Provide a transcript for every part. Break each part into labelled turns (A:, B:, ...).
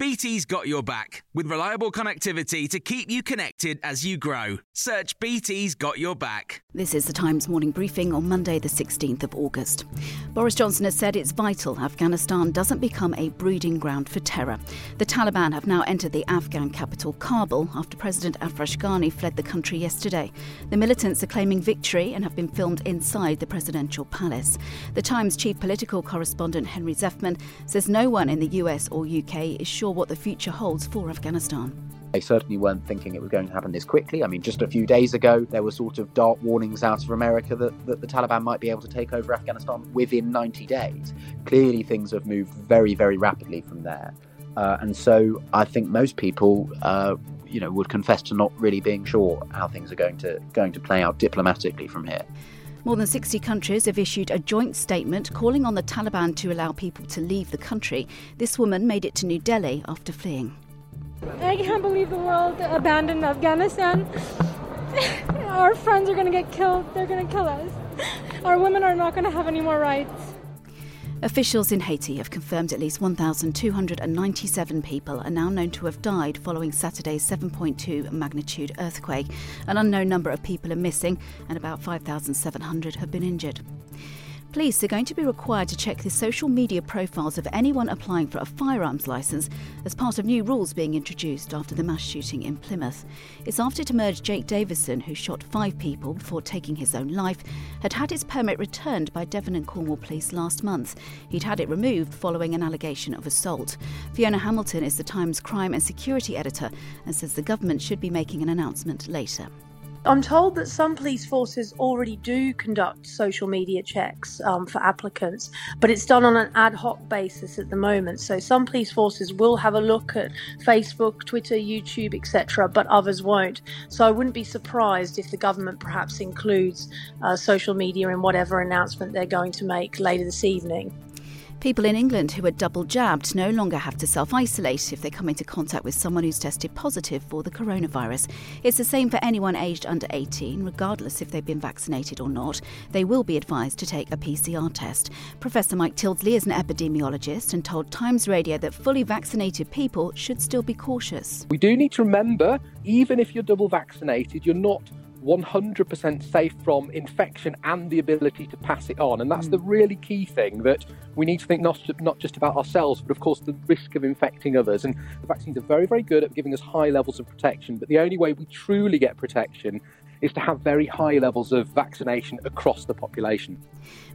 A: BT's got your back with reliable connectivity to keep you connected as you grow. Search BT's got your back.
B: This is the Times morning briefing on Monday, the 16th of August. Boris Johnson has said it's vital Afghanistan doesn't become a breeding ground for terror. The Taliban have now entered the Afghan capital, Kabul, after President Ashraf Ghani fled the country yesterday. The militants are claiming victory and have been filmed inside the presidential palace. The Times chief political correspondent Henry Zeffman says no one in the US or UK is sure what the future holds for Afghanistan.
C: They certainly weren't thinking it was going to happen this quickly. I mean, just a few days ago, there were sort of dark warnings out of America that, that the Taliban might be able to take over Afghanistan within 90 days. Clearly, things have moved very, very rapidly from there. Uh, and so I think most people, uh, you know, would confess to not really being sure how things are going to going to play out diplomatically from here.
B: More than 60 countries have issued a joint statement calling on the Taliban to allow people to leave the country. This woman made it to New Delhi after fleeing.
D: I can't believe the world abandoned Afghanistan. Our friends are going to get killed. They're going to kill us. Our women are not going to have any more rights.
B: Officials in Haiti have confirmed at least 1,297 people are now known to have died following Saturday's 7.2 magnitude earthquake. An unknown number of people are missing, and about 5,700 have been injured. Police are going to be required to check the social media profiles of anyone applying for a firearms licence as part of new rules being introduced after the mass shooting in Plymouth. It's after it emerged Jake Davison, who shot five people before taking his own life, had had his permit returned by Devon and Cornwall Police last month. He'd had it removed following an allegation of assault. Fiona Hamilton is the Times crime and security editor and says the government should be making an announcement later.
E: I'm told that some police forces already do conduct social media checks um, for applicants, but it's done on an ad hoc basis at the moment. So some police forces will have a look at Facebook, Twitter, YouTube, etc., but others won't. So I wouldn't be surprised if the government perhaps includes uh, social media in whatever announcement they're going to make later this evening.
B: People in England who are double jabbed no longer have to self isolate if they come into contact with someone who's tested positive for the coronavirus. It's the same for anyone aged under 18, regardless if they've been vaccinated or not. They will be advised to take a PCR test. Professor Mike Tildesley is an epidemiologist and told Times Radio that fully vaccinated people should still be cautious.
F: We do need to remember, even if you're double vaccinated, you're not 100% safe from infection and the ability to pass it on. And that's mm. the really key thing that we need to think not, not just about ourselves, but of course the risk of infecting others. And the vaccines are very, very good at giving us high levels of protection. But the only way we truly get protection is to have very high levels of vaccination across the population.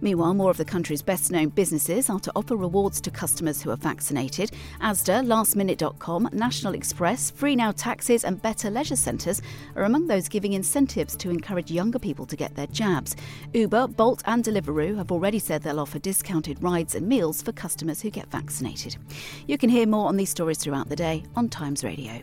B: Meanwhile, more of the country's best known businesses are to offer rewards to customers who are vaccinated. Asda, lastminute.com, National Express, Free Now Taxis, and Better Leisure Centres are among those giving incentives to encourage younger people to get their jabs. Uber, Bolt, and Deliveroo have already said they'll offer discounted rides and meals for customers who get vaccinated. You can hear more on these stories throughout the day on Times Radio.